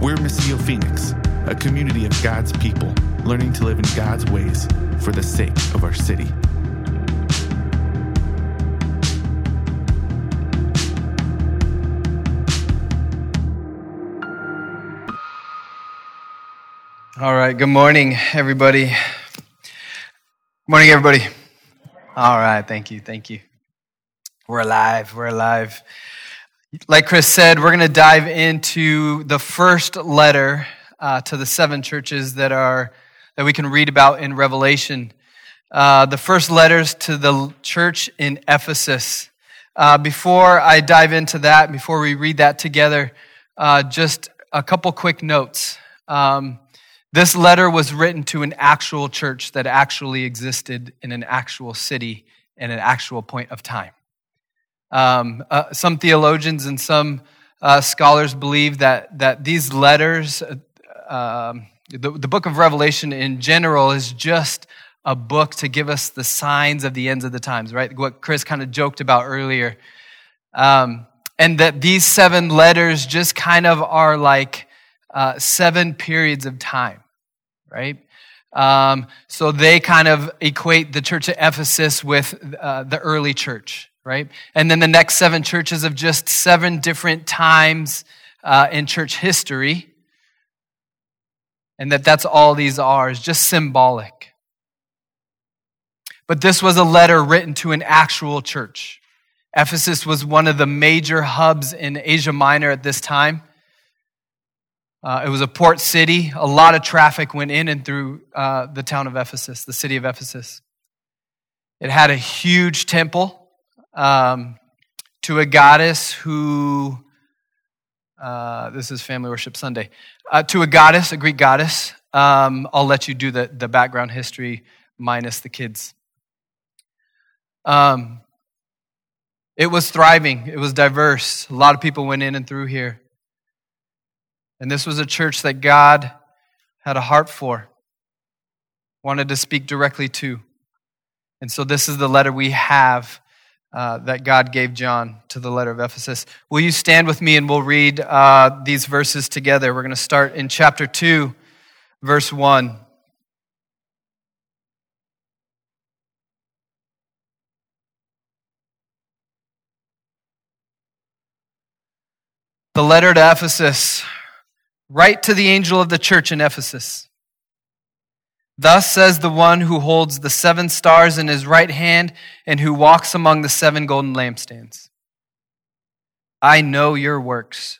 We're Missio Phoenix, a community of God's people learning to live in God's ways for the sake of our city. All right. Good morning, everybody. Good morning, everybody. All right. Thank you. Thank you. We're alive. We're alive. Like Chris said, we're going to dive into the first letter uh, to the seven churches that are that we can read about in Revelation. Uh, the first letters to the church in Ephesus. Uh, before I dive into that, before we read that together, uh, just a couple quick notes. Um, this letter was written to an actual church that actually existed in an actual city in an actual point of time. Um, uh, some theologians and some uh, scholars believe that, that these letters, uh, um, the, the book of Revelation in general, is just a book to give us the signs of the ends of the times, right? What Chris kind of joked about earlier. Um, and that these seven letters just kind of are like uh, seven periods of time, right? Um, so they kind of equate the church of Ephesus with uh, the early church, right? And then the next seven churches of just seven different times uh, in church history. And that that's all these are, is just symbolic. But this was a letter written to an actual church. Ephesus was one of the major hubs in Asia Minor at this time. Uh, it was a port city. A lot of traffic went in and through uh, the town of Ephesus, the city of Ephesus. It had a huge temple um, to a goddess who, uh, this is Family Worship Sunday, uh, to a goddess, a Greek goddess. Um, I'll let you do the, the background history minus the kids. Um, it was thriving, it was diverse. A lot of people went in and through here. And this was a church that God had a heart for, wanted to speak directly to. And so this is the letter we have uh, that God gave John to the letter of Ephesus. Will you stand with me and we'll read uh, these verses together? We're going to start in chapter 2, verse 1. The letter to Ephesus. Write to the angel of the church in Ephesus. Thus says the one who holds the seven stars in his right hand and who walks among the seven golden lampstands. I know your works,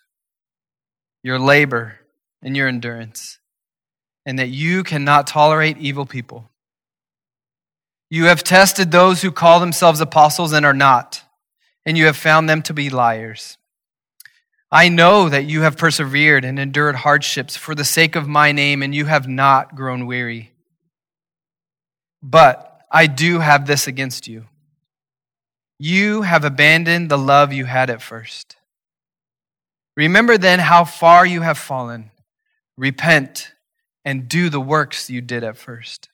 your labor, and your endurance, and that you cannot tolerate evil people. You have tested those who call themselves apostles and are not, and you have found them to be liars. I know that you have persevered and endured hardships for the sake of my name, and you have not grown weary. But I do have this against you. You have abandoned the love you had at first. Remember then how far you have fallen. Repent and do the works you did at first.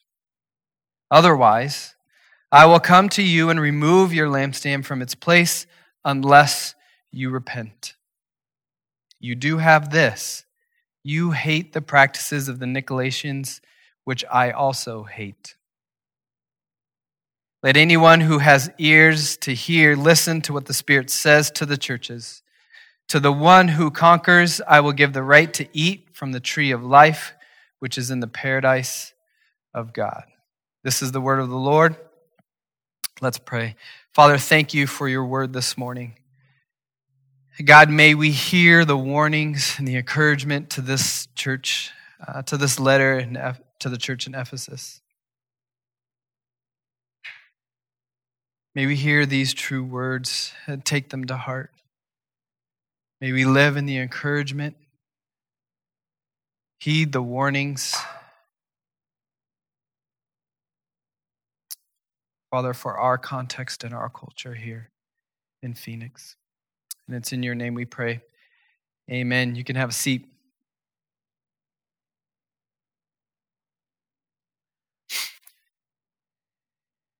Otherwise, I will come to you and remove your lampstand from its place unless you repent. You do have this. You hate the practices of the Nicolaitans, which I also hate. Let anyone who has ears to hear listen to what the Spirit says to the churches. To the one who conquers, I will give the right to eat from the tree of life, which is in the paradise of God. This is the word of the Lord. Let's pray. Father, thank you for your word this morning. God, may we hear the warnings and the encouragement to this church, uh, to this letter, and to the church in Ephesus. May we hear these true words and take them to heart. May we live in the encouragement, heed the warnings. Father, for our context and our culture here in Phoenix. And it's in your name we pray. Amen. You can have a seat.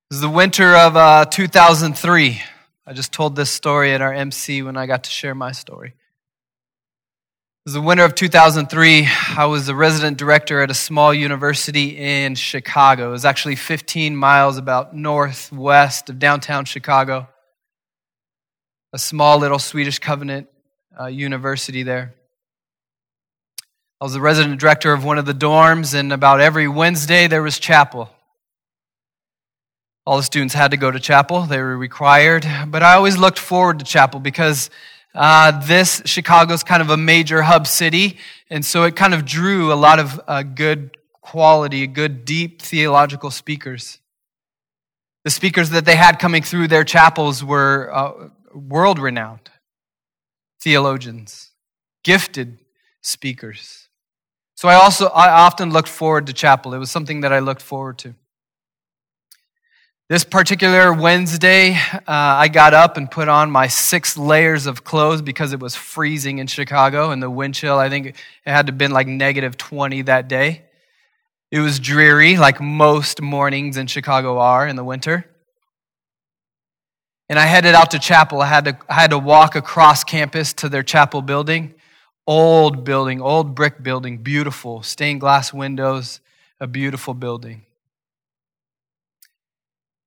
This is the winter of uh, 2003. I just told this story at our MC when I got to share my story. It was the winter of 2003. I was a resident director at a small university in Chicago. It was actually 15 miles about northwest of downtown Chicago. A small little Swedish covenant uh, university there. I was the resident director of one of the dorms, and about every Wednesday there was chapel. All the students had to go to chapel, they were required, but I always looked forward to chapel because uh, this Chicago is kind of a major hub city, and so it kind of drew a lot of uh, good quality, good, deep theological speakers. The speakers that they had coming through their chapels were uh, world renowned theologians, gifted speakers. So I also I often looked forward to chapel. It was something that I looked forward to. This particular Wednesday, uh, I got up and put on my six layers of clothes because it was freezing in Chicago and the wind chill. I think it had to have been like negative 20 that day. It was dreary, like most mornings in Chicago are in the winter. And I headed out to chapel. I had to, I had to walk across campus to their chapel building. Old building, old brick building, beautiful, stained glass windows, a beautiful building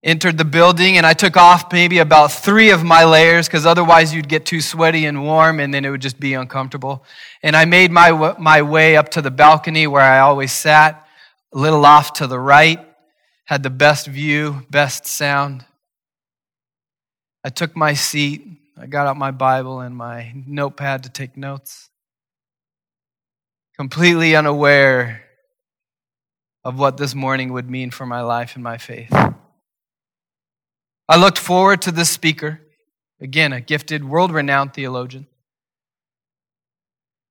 entered the building and I took off maybe about three of my layers because otherwise you'd get too sweaty and warm and then it would just be uncomfortable. And I made my, my way up to the balcony where I always sat, a little off to the right, had the best view, best sound. I took my seat. I got out my Bible and my notepad to take notes. Completely unaware of what this morning would mean for my life and my faith. I looked forward to this speaker, again, a gifted, world renowned theologian.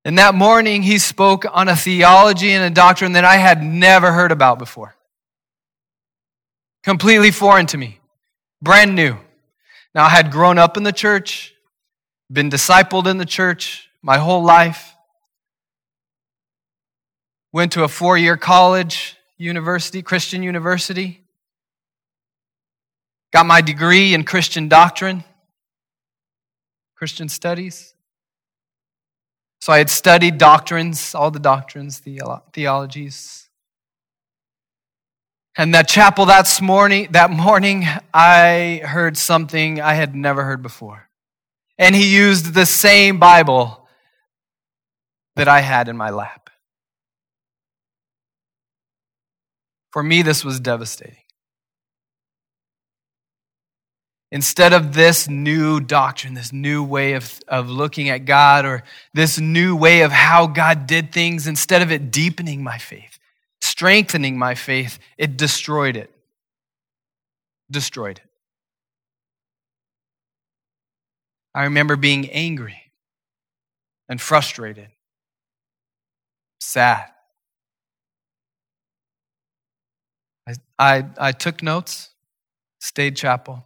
And that morning, he spoke on a theology and a doctrine that I had never heard about before. Completely foreign to me, brand new. Now, I had grown up in the church, been discipled in the church my whole life, went to a four year college, university, Christian university. Got my degree in Christian doctrine, Christian studies. So I had studied doctrines, all the doctrines, the theologies. And that chapel that morning, that morning, I heard something I had never heard before. And he used the same Bible that I had in my lap. For me, this was devastating. Instead of this new doctrine, this new way of, of looking at God, or this new way of how God did things, instead of it deepening my faith, strengthening my faith, it destroyed it. Destroyed it. I remember being angry and frustrated, sad. I, I, I took notes, stayed chapel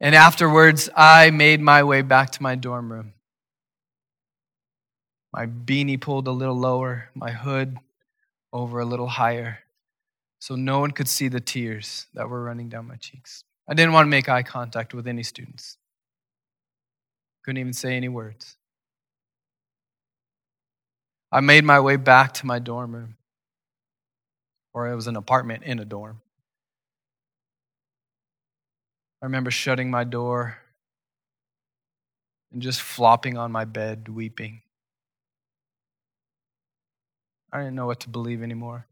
and afterwards, I made my way back to my dorm room. My beanie pulled a little lower, my hood over a little higher, so no one could see the tears that were running down my cheeks. I didn't want to make eye contact with any students. Couldn't even say any words. I made my way back to my dorm room, or it was an apartment in a dorm. I remember shutting my door and just flopping on my bed, weeping. I didn't know what to believe anymore.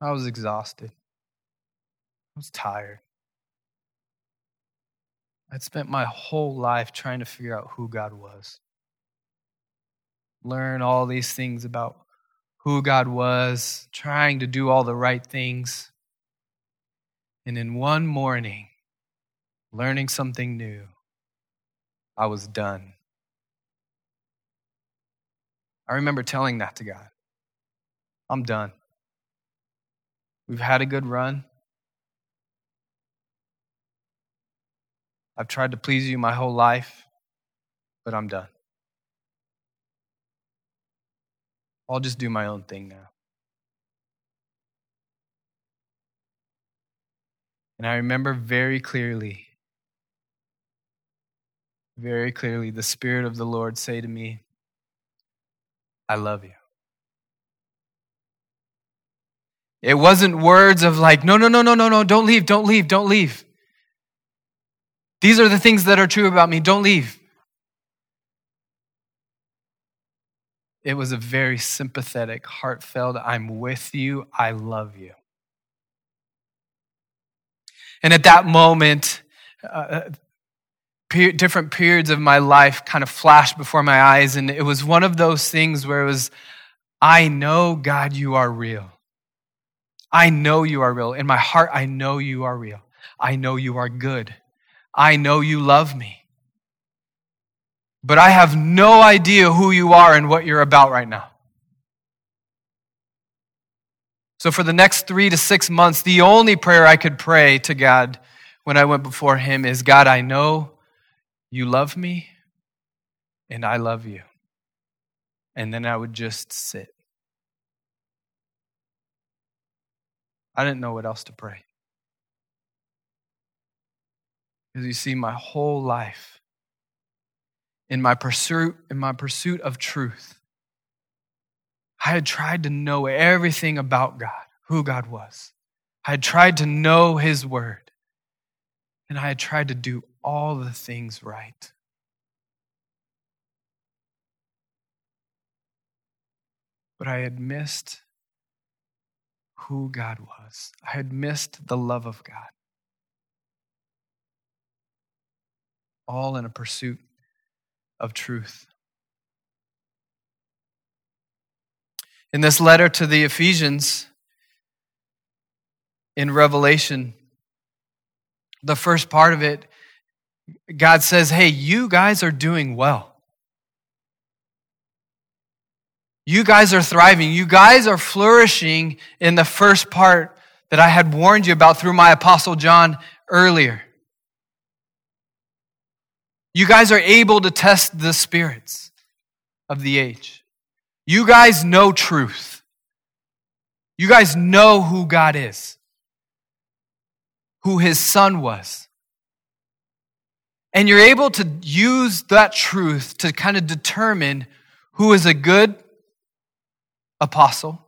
I was exhausted. I was tired. I'd spent my whole life trying to figure out who God was. Learn all these things about who God was, trying to do all the right things. And in one morning, learning something new, I was done. I remember telling that to God I'm done. We've had a good run. I've tried to please you my whole life, but I'm done. I'll just do my own thing now. And I remember very clearly very clearly the Spirit of the Lord say to me, I love you. It wasn't words of like, no, no, no, no, no, no, don't leave, don't leave, don't leave. These are the things that are true about me, don't leave. It was a very sympathetic, heartfelt, I'm with you, I love you. And at that moment, uh, per- different periods of my life kind of flashed before my eyes. And it was one of those things where it was, I know, God, you are real. I know you are real. In my heart, I know you are real. I know you are good. I know you love me. But I have no idea who you are and what you're about right now. So, for the next three to six months, the only prayer I could pray to God when I went before Him is God, I know you love me and I love you. And then I would just sit. I didn't know what else to pray. Because you see, my whole life, in my pursuit, in my pursuit of truth, I had tried to know everything about God, who God was. I had tried to know His Word. And I had tried to do all the things right. But I had missed who God was, I had missed the love of God. All in a pursuit of truth. In this letter to the Ephesians in Revelation, the first part of it, God says, Hey, you guys are doing well. You guys are thriving. You guys are flourishing in the first part that I had warned you about through my Apostle John earlier. You guys are able to test the spirits of the age. You guys know truth. You guys know who God is, who his son was. And you're able to use that truth to kind of determine who is a good apostle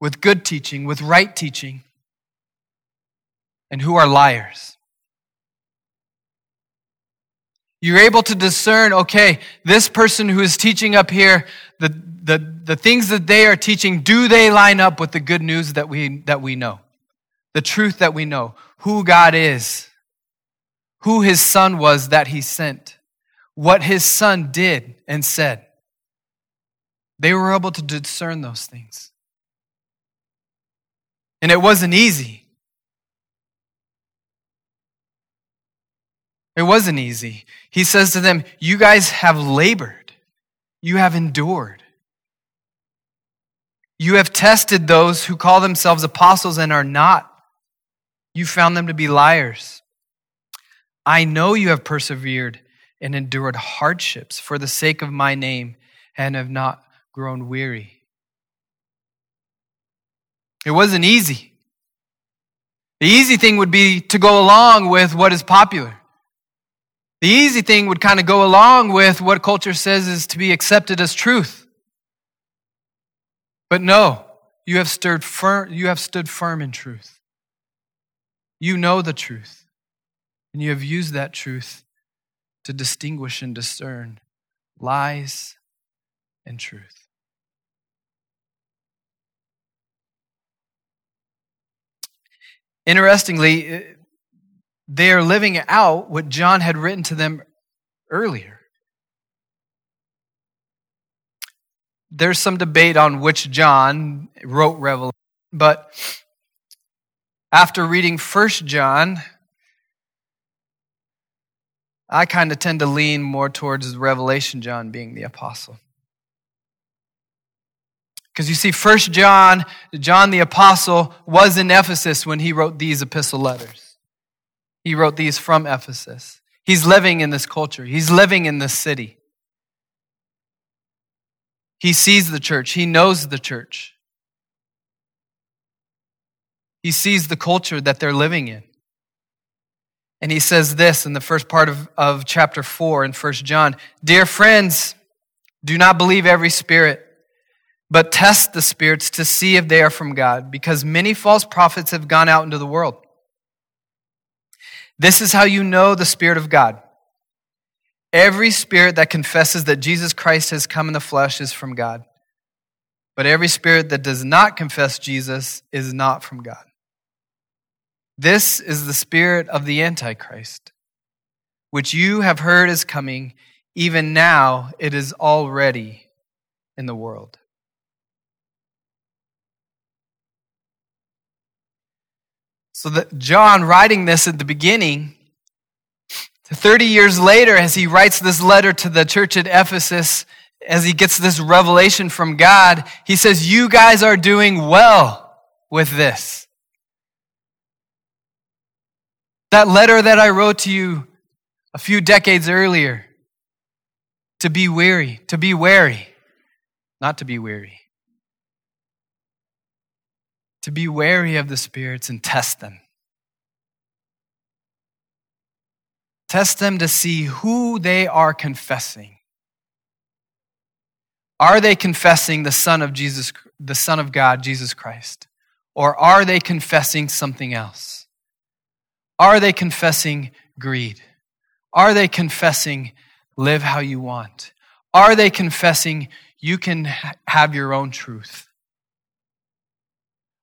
with good teaching, with right teaching, and who are liars. You're able to discern, okay, this person who is teaching up here, the, the, the things that they are teaching, do they line up with the good news that we, that we know? The truth that we know, who God is, who his son was that he sent, what his son did and said. They were able to discern those things. And it wasn't easy. It wasn't easy. He says to them, You guys have labored, you have endured. You have tested those who call themselves apostles and are not. You found them to be liars. I know you have persevered and endured hardships for the sake of my name and have not grown weary. It wasn't easy. The easy thing would be to go along with what is popular. The easy thing would kind of go along with what culture says is to be accepted as truth. But no, you have, stood firm, you have stood firm in truth. You know the truth, and you have used that truth to distinguish and discern lies and truth. Interestingly, they are living out what John had written to them earlier. There's some debate on which John wrote Revelation, but after reading First John, I kind of tend to lean more towards Revelation John being the apostle. Because you see, First John, John the apostle, was in Ephesus when he wrote these epistle letters. He wrote these from Ephesus. He's living in this culture, he's living in this city. He sees the church, he knows the church. He sees the culture that they're living in. And he says this in the first part of, of chapter 4 in 1 John Dear friends, do not believe every spirit, but test the spirits to see if they are from God, because many false prophets have gone out into the world. This is how you know the Spirit of God. Every spirit that confesses that Jesus Christ has come in the flesh is from God. But every spirit that does not confess Jesus is not from God. This is the spirit of the Antichrist, which you have heard is coming. Even now, it is already in the world. So that John writing this at the beginning, 30 years later, as he writes this letter to the church at Ephesus, as he gets this revelation from God, he says, You guys are doing well with this. That letter that I wrote to you a few decades earlier, to be weary, to be wary, not to be weary to be wary of the spirits and test them. Test them to see who they are confessing. Are they confessing the Son of Jesus, the Son of God, Jesus Christ? Or are they confessing something else? Are they confessing greed? Are they confessing live how you want? Are they confessing you can have your own truth?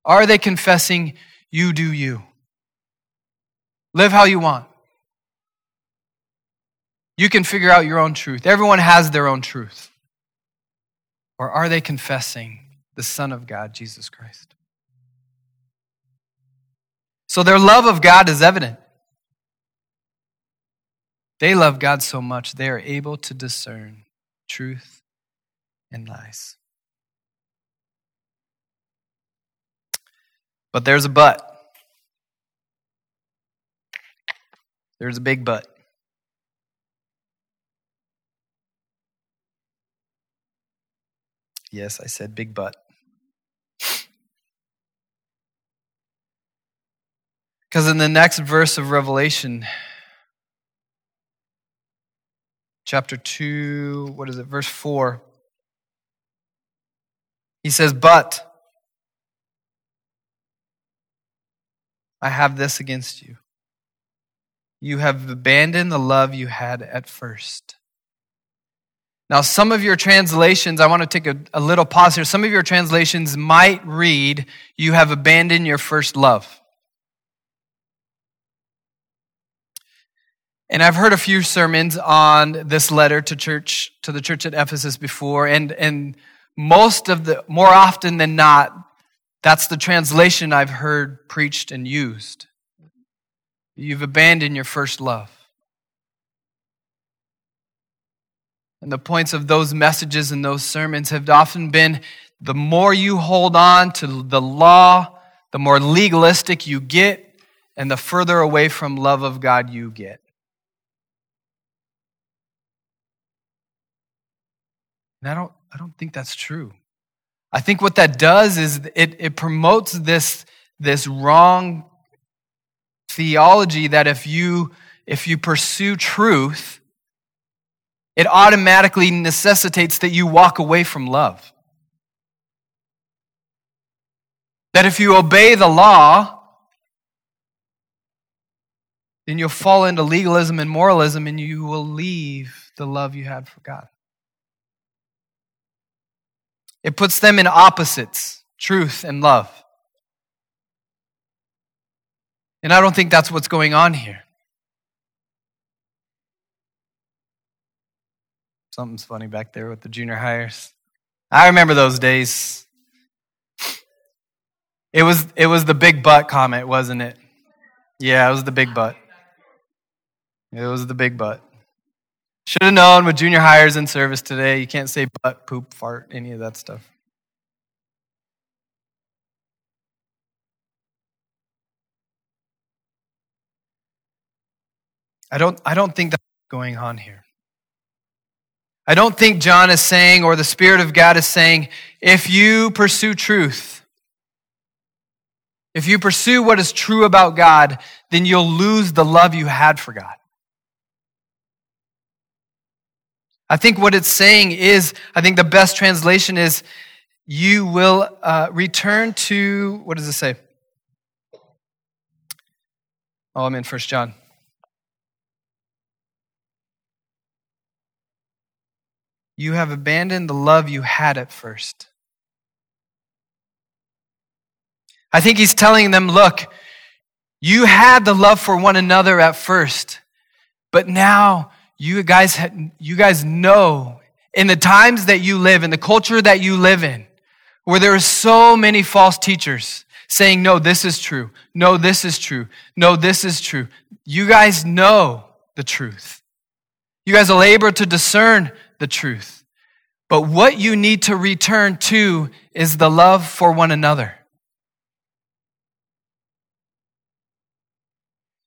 Are they confessing, you do you? Live how you want. You can figure out your own truth. Everyone has their own truth. Or are they confessing the Son of God, Jesus Christ? So their love of God is evident. They love God so much, they are able to discern truth and lies. But there's a but. There's a big but. Yes, I said big but. Because in the next verse of Revelation, chapter 2, what is it, verse 4, he says, But I have this against you. You have abandoned the love you had at first. Now, some of your translations, I want to take a, a, little pause here. Some of your translations might read, You have abandoned your first love. And I've heard a few sermons on this letter to church, to the church at Ephesus before, and, and most of the, more often than not, that's the translation I've heard preached and used. You've abandoned your first love. And the points of those messages and those sermons have often been the more you hold on to the law, the more legalistic you get, and the further away from love of God you get. And I don't, I don't think that's true. I think what that does is it, it promotes this, this wrong theology that if you, if you pursue truth, it automatically necessitates that you walk away from love. That if you obey the law, then you'll fall into legalism and moralism and you will leave the love you had for God. It puts them in opposites truth and love. And I don't think that's what's going on here. Something's funny back there with the junior highers. I remember those days. It was it was the big butt comment, wasn't it? Yeah, it was the big butt. It was the big butt. Should have known with junior highers in service today, you can't say butt, poop, fart, any of that stuff. I don't, I don't think that's going on here. I don't think John is saying, or the Spirit of God is saying, if you pursue truth, if you pursue what is true about God, then you'll lose the love you had for God. I think what it's saying is, I think the best translation is, you will uh, return to, what does it say? Oh, I'm in First John. You have abandoned the love you had at first. I think he's telling them, look, you had the love for one another at first, but now you guys, you guys know in the times that you live, in the culture that you live in, where there are so many false teachers saying, no, this is true. No, this is true. No, this is true. You guys know the truth. You guys able to discern the truth. But what you need to return to is the love for one another.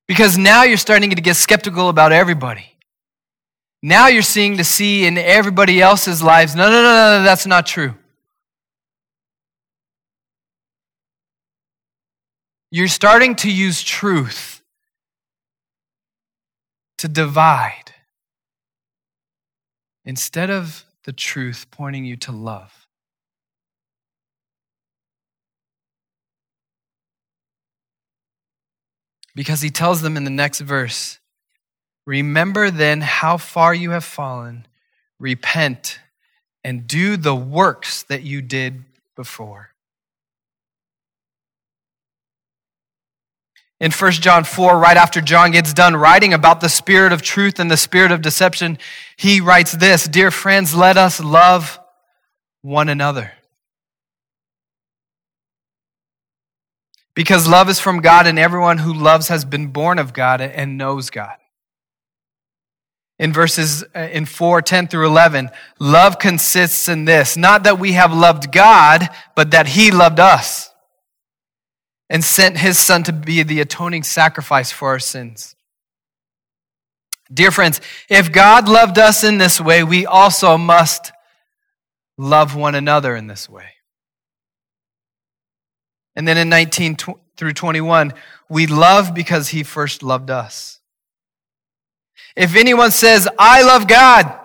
Because now you're starting to get skeptical about everybody. Now you're seeing to see in everybody else's lives, no, no, no, no, that's not true. You're starting to use truth to divide instead of the truth pointing you to love. because he tells them in the next verse Remember then how far you have fallen, repent, and do the works that you did before. In 1 John 4, right after John gets done writing about the spirit of truth and the spirit of deception, he writes this Dear friends, let us love one another. Because love is from God, and everyone who loves has been born of God and knows God. In verses uh, in 4, 10 through 11, love consists in this not that we have loved God, but that He loved us and sent His Son to be the atoning sacrifice for our sins. Dear friends, if God loved us in this way, we also must love one another in this way. And then in 19 through 21, we love because he first loved us. If anyone says, I love God,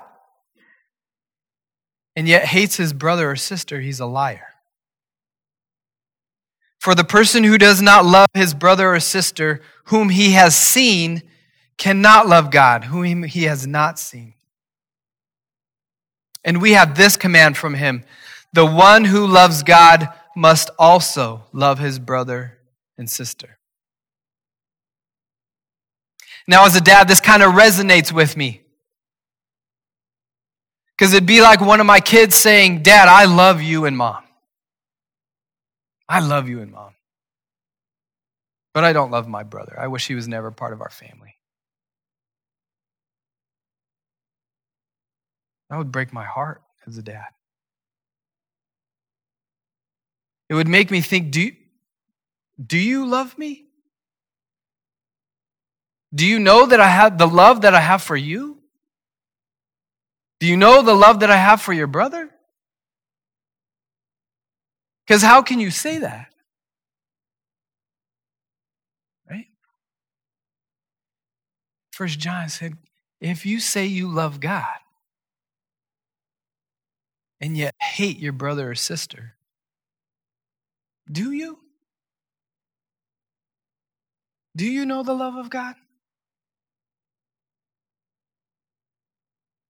and yet hates his brother or sister, he's a liar. For the person who does not love his brother or sister whom he has seen cannot love God whom he has not seen. And we have this command from him the one who loves God must also love his brother and sister. Now, as a dad, this kind of resonates with me. Because it'd be like one of my kids saying, Dad, I love you and mom. I love you and mom. But I don't love my brother. I wish he was never part of our family. That would break my heart as a dad. It would make me think do you, do you love me? Do you know that I have the love that I have for you? Do you know the love that I have for your brother? Because how can you say that? Right? First John said, if you say you love God and yet hate your brother or sister, do you? Do you know the love of God?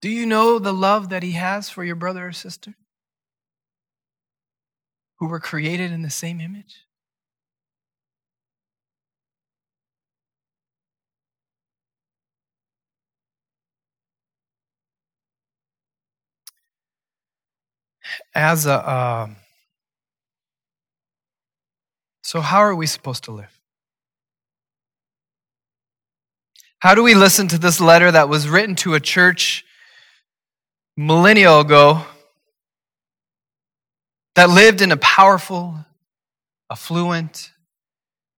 Do you know the love that He has for your brother or sister who were created in the same image? As a. Uh, so, how are we supposed to live? How do we listen to this letter that was written to a church millennial ago that lived in a powerful, affluent,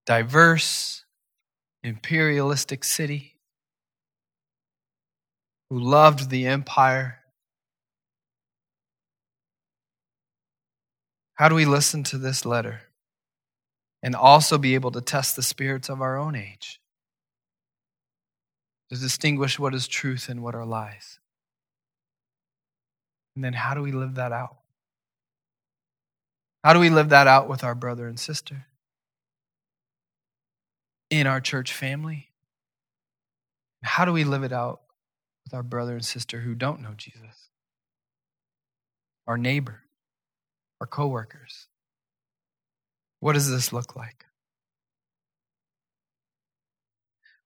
diverse, imperialistic city, who loved the empire? How do we listen to this letter? and also be able to test the spirits of our own age to distinguish what is truth and what are lies. And then how do we live that out? How do we live that out with our brother and sister? In our church family? How do we live it out with our brother and sister who don't know Jesus? Our neighbor, our coworkers. What does this look like?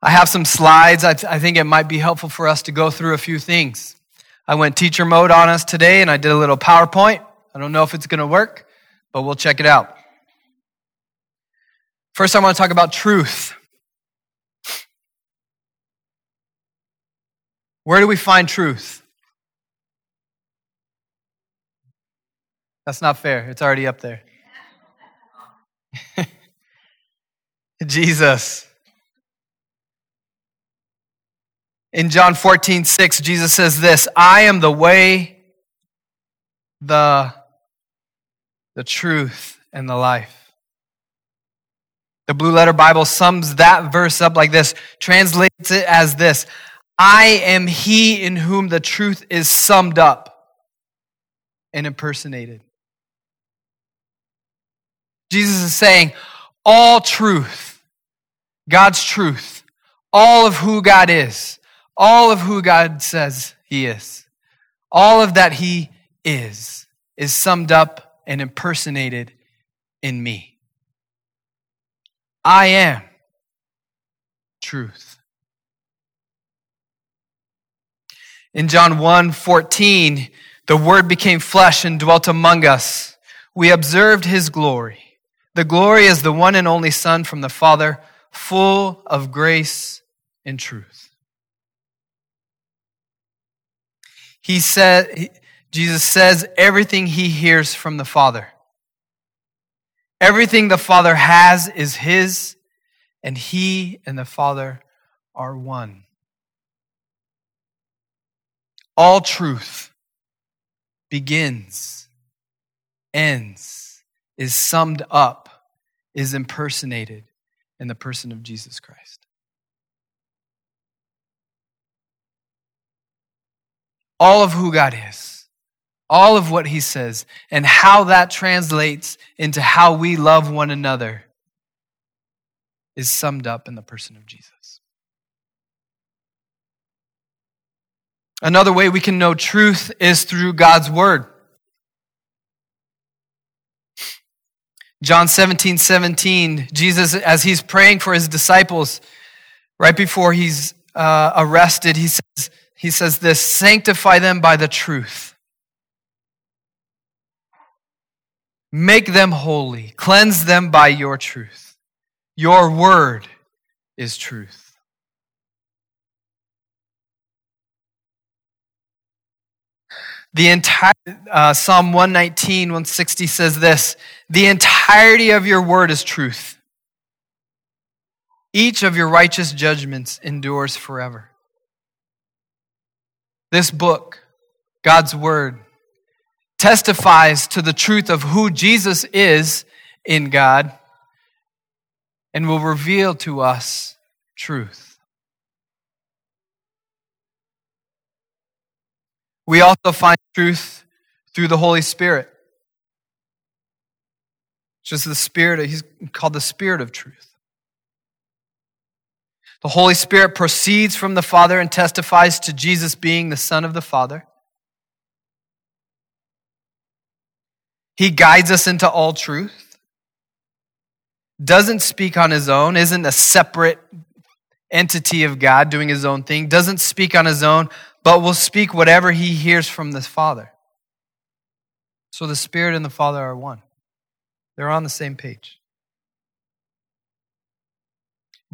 I have some slides. I, th- I think it might be helpful for us to go through a few things. I went teacher mode on us today and I did a little PowerPoint. I don't know if it's going to work, but we'll check it out. First, I want to talk about truth. Where do we find truth? That's not fair. It's already up there. Jesus. In John 14, 6, Jesus says this I am the way, the, the truth, and the life. The Blue Letter Bible sums that verse up like this, translates it as this I am he in whom the truth is summed up and impersonated. Jesus is saying, all truth, God's truth, all of who God is, all of who God says He is, all of that He is, is summed up and impersonated in me. I am truth. In John 1 14, the Word became flesh and dwelt among us. We observed His glory. The glory is the one and only Son from the Father, full of grace and truth. He said, Jesus says everything he hears from the Father. Everything the Father has is his, and he and the Father are one. All truth begins, ends, is summed up, is impersonated in the person of Jesus Christ. All of who God is, all of what He says, and how that translates into how we love one another is summed up in the person of Jesus. Another way we can know truth is through God's Word. John 17, 17, Jesus, as he's praying for his disciples, right before he's uh, arrested, he says, he says this sanctify them by the truth. Make them holy. Cleanse them by your truth. Your word is truth. The entire uh, Psalm 119, 160 says this The entirety of your word is truth. Each of your righteous judgments endures forever. This book, God's Word, testifies to the truth of who Jesus is in God and will reveal to us truth. We also find truth through the Holy Spirit. Just the Spirit, he's called the Spirit of truth. The Holy Spirit proceeds from the Father and testifies to Jesus being the Son of the Father. He guides us into all truth, doesn't speak on his own, isn't a separate entity of God doing his own thing, doesn't speak on his own, but will speak whatever he hears from the Father. So the Spirit and the Father are one, they're on the same page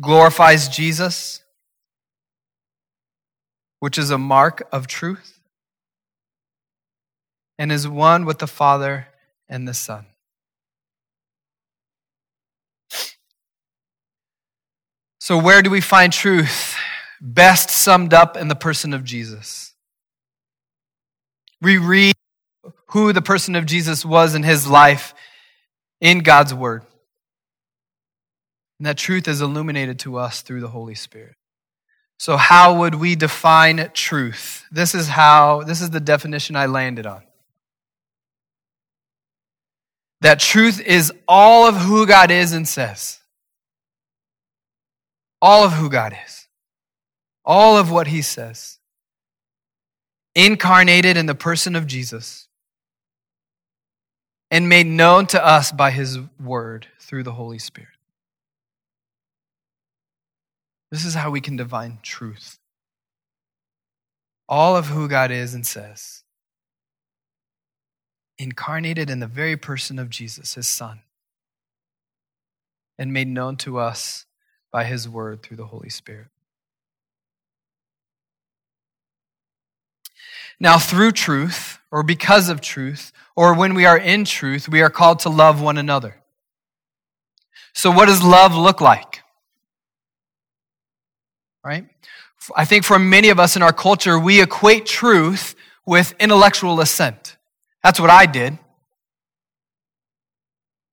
glorifies Jesus, which is a mark of truth, and is one with the Father and the Son. So, where do we find truth? Best summed up in the person of Jesus. We read who the person of Jesus was in his life in God's Word. And that truth is illuminated to us through the Holy Spirit. So, how would we define truth? This is how, this is the definition I landed on. That truth is all of who God is and says. All of who God is. All of what He says. Incarnated in the person of Jesus and made known to us by His Word through the Holy Spirit. This is how we can divine truth. All of who God is and says, incarnated in the very person of Jesus, his Son, and made known to us by his word through the Holy Spirit. Now, through truth, or because of truth, or when we are in truth, we are called to love one another. So, what does love look like? Right? I think for many of us in our culture, we equate truth with intellectual assent. That's what I did.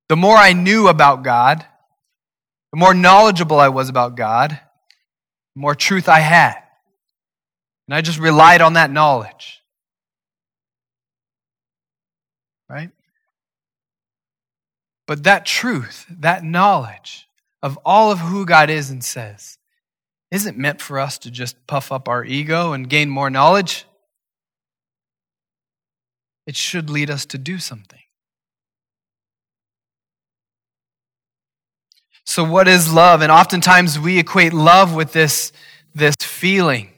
The more I knew about God, the more knowledgeable I was about God, the more truth I had. And I just relied on that knowledge. Right? But that truth, that knowledge of all of who God is and says, isn't meant for us to just puff up our ego and gain more knowledge. It should lead us to do something. So, what is love? And oftentimes we equate love with this, this feeling.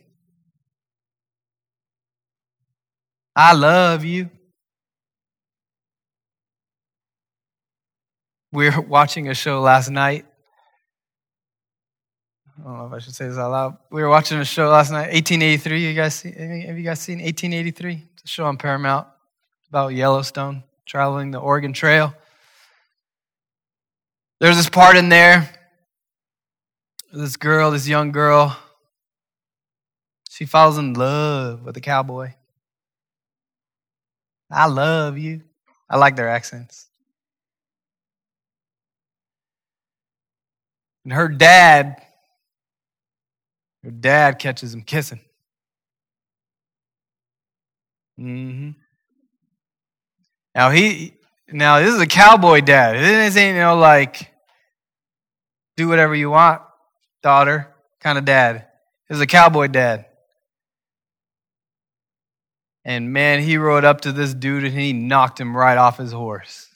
I love you. We were watching a show last night I don't know if I should say this out loud. We were watching a show last night, 1883. You guys see, have you guys seen 1883? It's a show on Paramount about Yellowstone, traveling the Oregon Trail. There's this part in there. This girl, this young girl, she falls in love with a cowboy. I love you. I like their accents. And her dad her dad catches him kissing. Mm-hmm. Now he now this is a cowboy dad. This ain't you know like do whatever you want, daughter kind of dad. This is a cowboy dad. And man, he rode up to this dude and he knocked him right off his horse.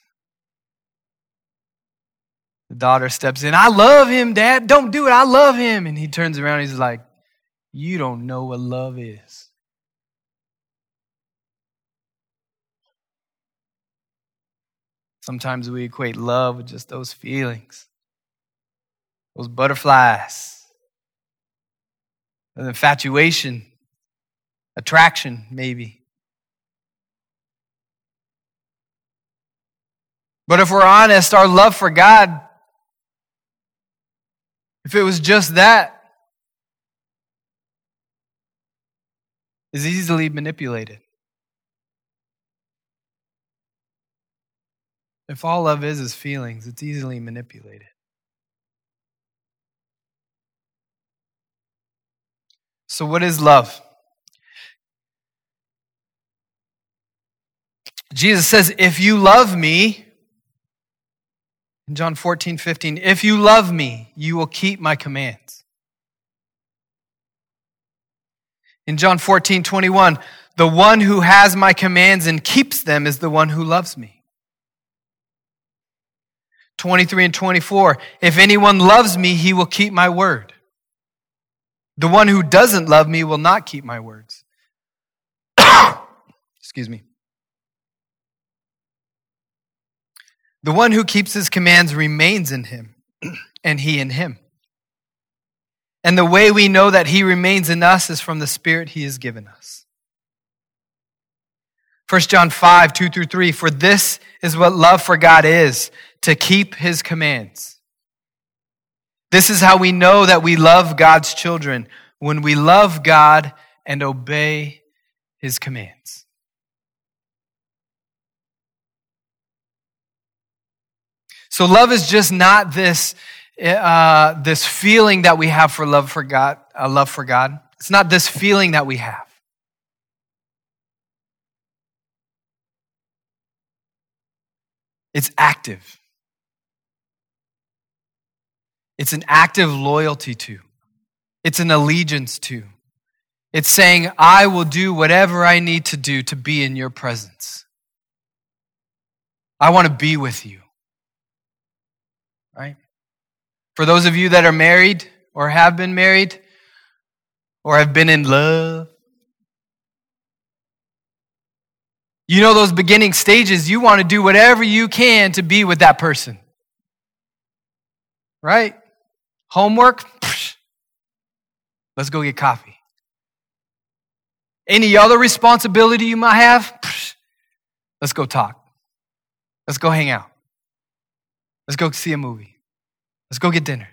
The daughter steps in. I love him, Dad. Don't do it. I love him. And he turns around. he's like, You don't know what love is. Sometimes we equate love with just those feelings, those butterflies, an infatuation, attraction, maybe. But if we're honest, our love for God if it was just that, is easily manipulated. If all love is is feelings, it's easily manipulated. So, what is love? Jesus says, If you love me, in John 14, 15, if you love me, you will keep my commands. In John 14, 21, the one who has my commands and keeps them is the one who loves me. 23 and 24, if anyone loves me, he will keep my word. The one who doesn't love me will not keep my words. Excuse me. The one who keeps his commands remains in him, and he in him. And the way we know that he remains in us is from the Spirit he has given us. 1 John 5, 2 through 3. For this is what love for God is to keep his commands. This is how we know that we love God's children when we love God and obey his commands. So love is just not this, uh, this feeling that we have for love for God, a love for God. It's not this feeling that we have. It's active. It's an active loyalty to. It's an allegiance to. It's saying, I will do whatever I need to do to be in your presence. I want to be with you. Right? For those of you that are married or have been married or have been in love, you know those beginning stages, you want to do whatever you can to be with that person. Right? Homework? Let's go get coffee. Any other responsibility you might have? Let's go talk. Let's go hang out. Let's go see a movie. Let's go get dinner.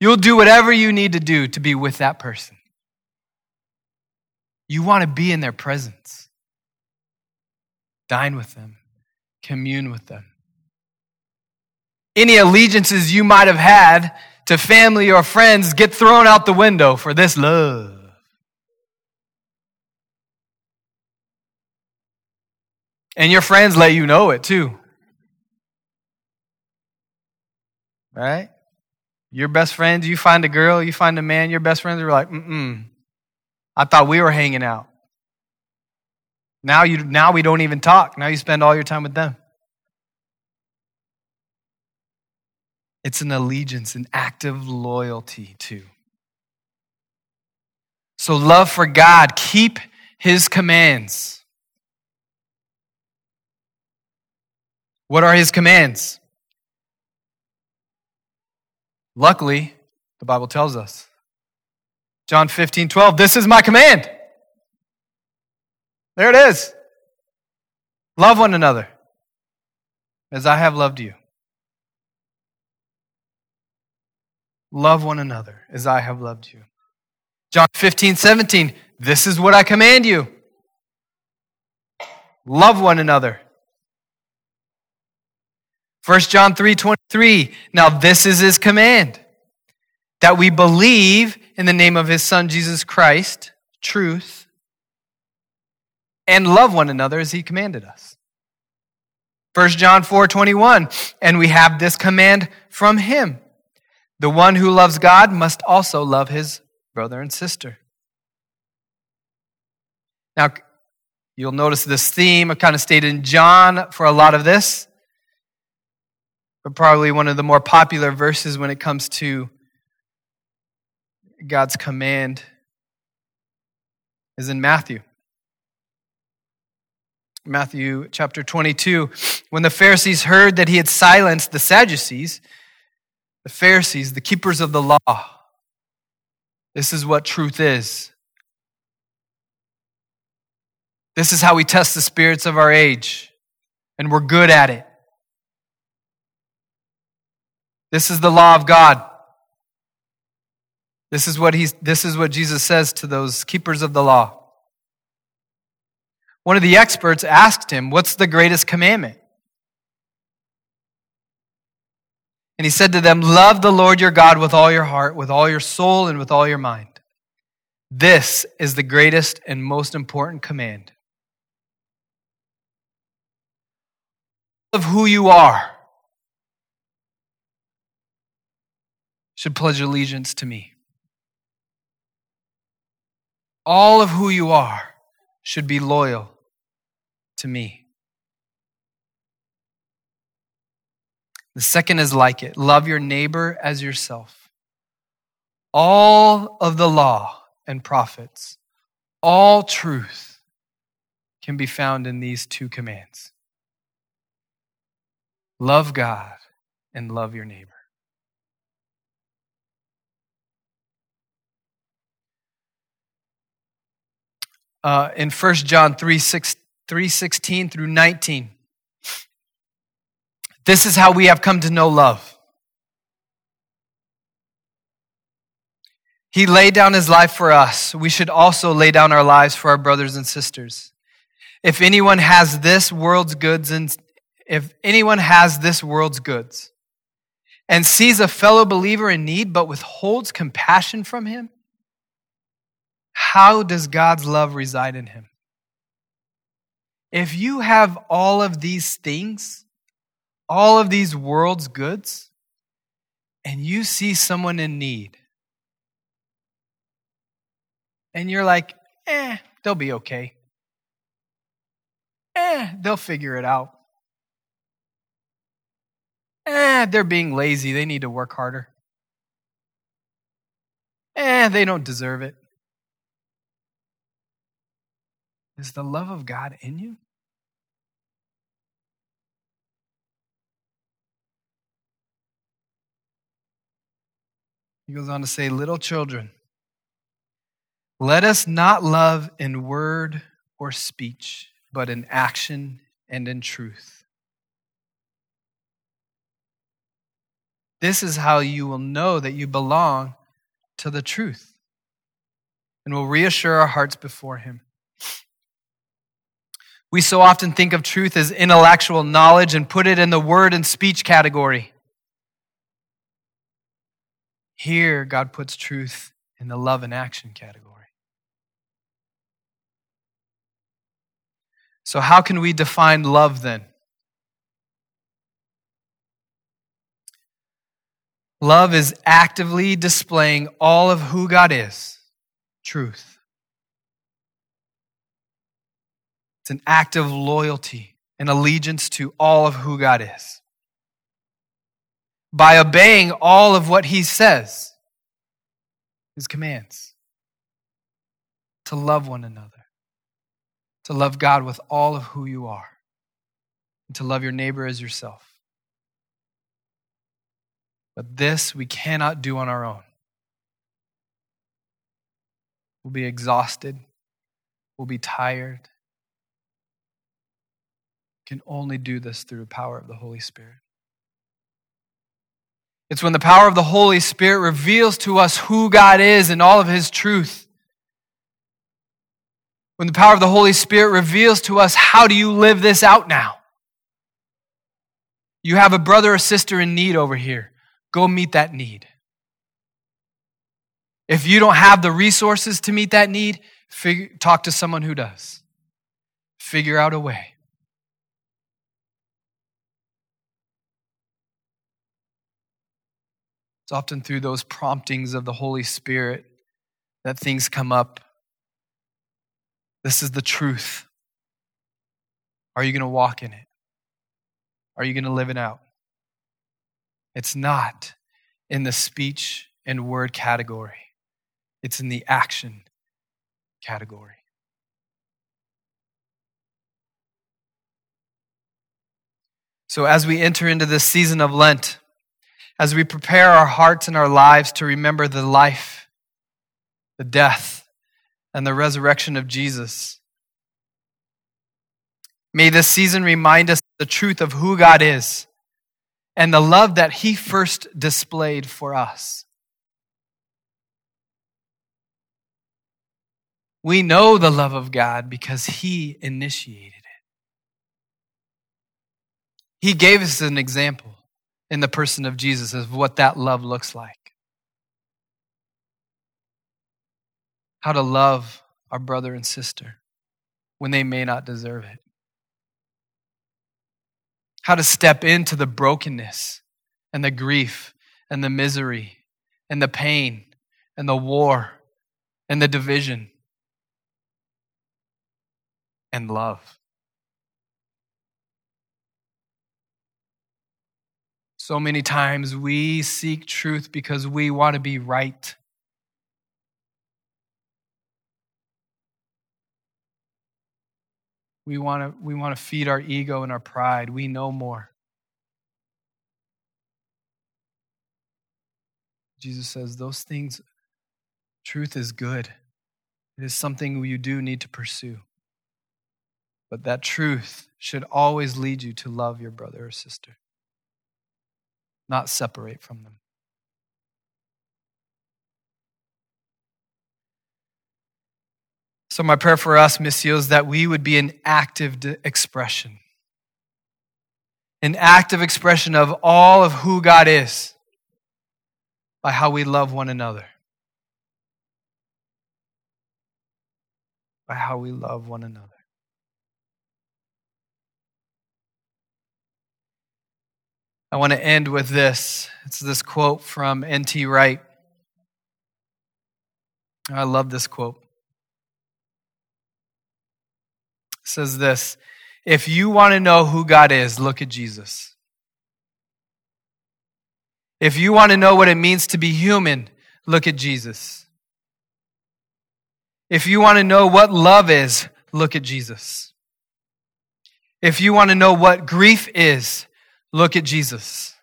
You'll do whatever you need to do to be with that person. You want to be in their presence. Dine with them, commune with them. Any allegiances you might have had to family or friends get thrown out the window for this love. And your friends let you know it too. Right? Your best friends, you find a girl, you find a man, your best friends are like, mm-mm. I thought we were hanging out. Now you now we don't even talk. Now you spend all your time with them. It's an allegiance, an active loyalty to. So love for God, keep his commands. What are his commands? Luckily, the Bible tells us. John 15, 12, this is my command. There it is. Love one another as I have loved you. Love one another as I have loved you. John 15, 17, this is what I command you. Love one another 1 John 3 23. Now, this is his command that we believe in the name of his son, Jesus Christ, truth, and love one another as he commanded us. 1 John 4 21. And we have this command from him. The one who loves God must also love his brother and sister. Now, you'll notice this theme kind of stayed in John for a lot of this but probably one of the more popular verses when it comes to God's command is in Matthew. Matthew chapter 22. When the Pharisees heard that he had silenced the Sadducees, the Pharisees, the keepers of the law, this is what truth is. This is how we test the spirits of our age, and we're good at it. This is the law of God. This is what he's, this is what Jesus says to those keepers of the law. One of the experts asked him, What's the greatest commandment? And he said to them, Love the Lord your God with all your heart, with all your soul, and with all your mind. This is the greatest and most important command. Of who you are should pledge allegiance to me. All of who you are should be loyal to me. The second is like it love your neighbor as yourself. All of the law and prophets, all truth can be found in these two commands love God and love your neighbor. Uh, in 1 John 3, 6, 3 16 through 19. This is how we have come to know love. He laid down his life for us. We should also lay down our lives for our brothers and sisters. If anyone has this world's goods and if anyone has this world's goods and sees a fellow believer in need but withholds compassion from him, how does God's love reside in him? If you have all of these things, all of these world's goods, and you see someone in need, and you're like, eh, they'll be okay. Eh, they'll figure it out. Eh, they're being lazy. They need to work harder. Eh, they don't deserve it. Is the love of God in you? He goes on to say, Little children, let us not love in word or speech, but in action and in truth. This is how you will know that you belong to the truth and will reassure our hearts before Him. We so often think of truth as intellectual knowledge and put it in the word and speech category. Here, God puts truth in the love and action category. So, how can we define love then? Love is actively displaying all of who God is truth. It's an act of loyalty and allegiance to all of who God is. By obeying all of what He says, His commands, to love one another, to love God with all of who you are, and to love your neighbor as yourself. But this we cannot do on our own. We'll be exhausted. We'll be tired. Can only do this through the power of the Holy Spirit. It's when the power of the Holy Spirit reveals to us who God is and all of His truth. When the power of the Holy Spirit reveals to us, how do you live this out now? You have a brother or sister in need over here. Go meet that need. If you don't have the resources to meet that need, figure, talk to someone who does. Figure out a way. It's often through those promptings of the Holy Spirit that things come up. This is the truth. Are you going to walk in it? Are you going to live it out? It's not in the speech and word category, it's in the action category. So, as we enter into this season of Lent, as we prepare our hearts and our lives to remember the life, the death, and the resurrection of Jesus, may this season remind us the truth of who God is and the love that he first displayed for us. We know the love of God because he initiated it. He gave us an example in the person of Jesus of what that love looks like. How to love our brother and sister when they may not deserve it how to step into the brokenness and the grief and the misery and the pain and the war and the division and love. So many times we seek truth because we want to be right. We want to we want to feed our ego and our pride. We know more. Jesus says those things truth is good. It is something you do need to pursue. But that truth should always lead you to love your brother or sister, not separate from them. So, my prayer for us, Missio, is that we would be an active expression, an active expression of all of who God is, by how we love one another. By how we love one another. I want to end with this. It's this quote from N.T. Wright. I love this quote. It says this If you want to know who God is, look at Jesus. If you want to know what it means to be human, look at Jesus. If you want to know what love is, look at Jesus. If you want to know what grief is, look at Jesus.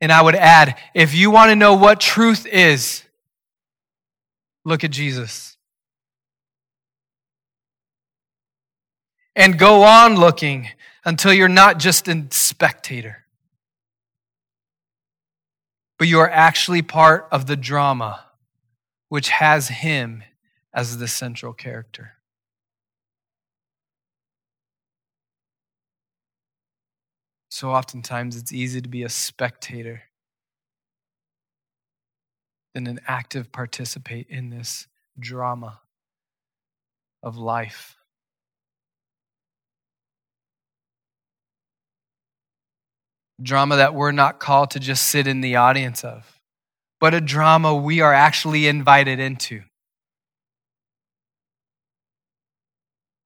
And I would add, if you want to know what truth is, look at Jesus. And go on looking until you're not just a spectator, but you are actually part of the drama which has him as the central character. So oftentimes it's easy to be a spectator than an active participate in this drama of life. Drama that we're not called to just sit in the audience of, but a drama we are actually invited into.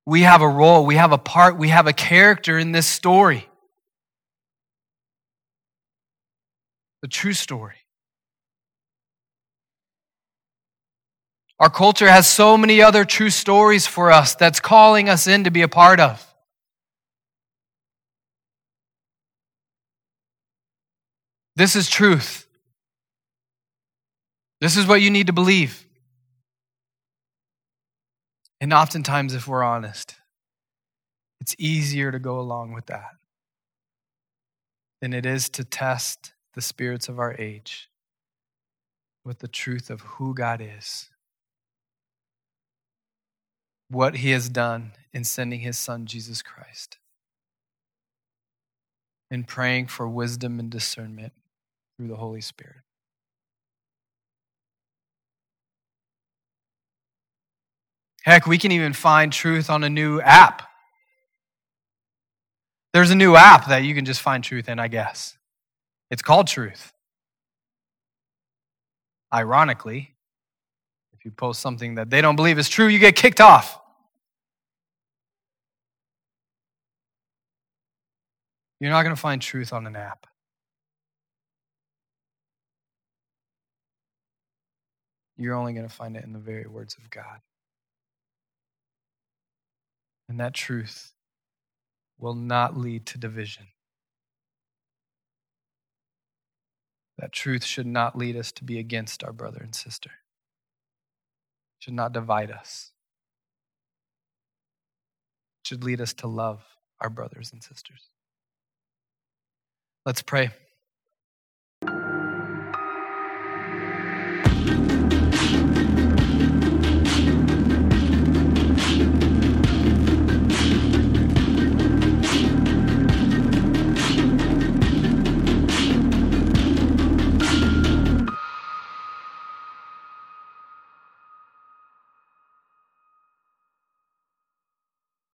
We have a role, we have a part, we have a character in this story. The true story. Our culture has so many other true stories for us that's calling us in to be a part of. This is truth. This is what you need to believe. And oftentimes, if we're honest, it's easier to go along with that than it is to test the spirits of our age with the truth of who God is, what He has done in sending His Son, Jesus Christ, and praying for wisdom and discernment through the Holy Spirit. Heck, we can even find truth on a new app. There's a new app that you can just find truth in, I guess. It's called truth. Ironically, if you post something that they don't believe is true, you get kicked off. You're not going to find truth on an app. You're only going to find it in the very words of God. And that truth will not lead to division. That truth should not lead us to be against our brother and sister, should not divide us. Should lead us to love our brothers and sisters. Let's pray.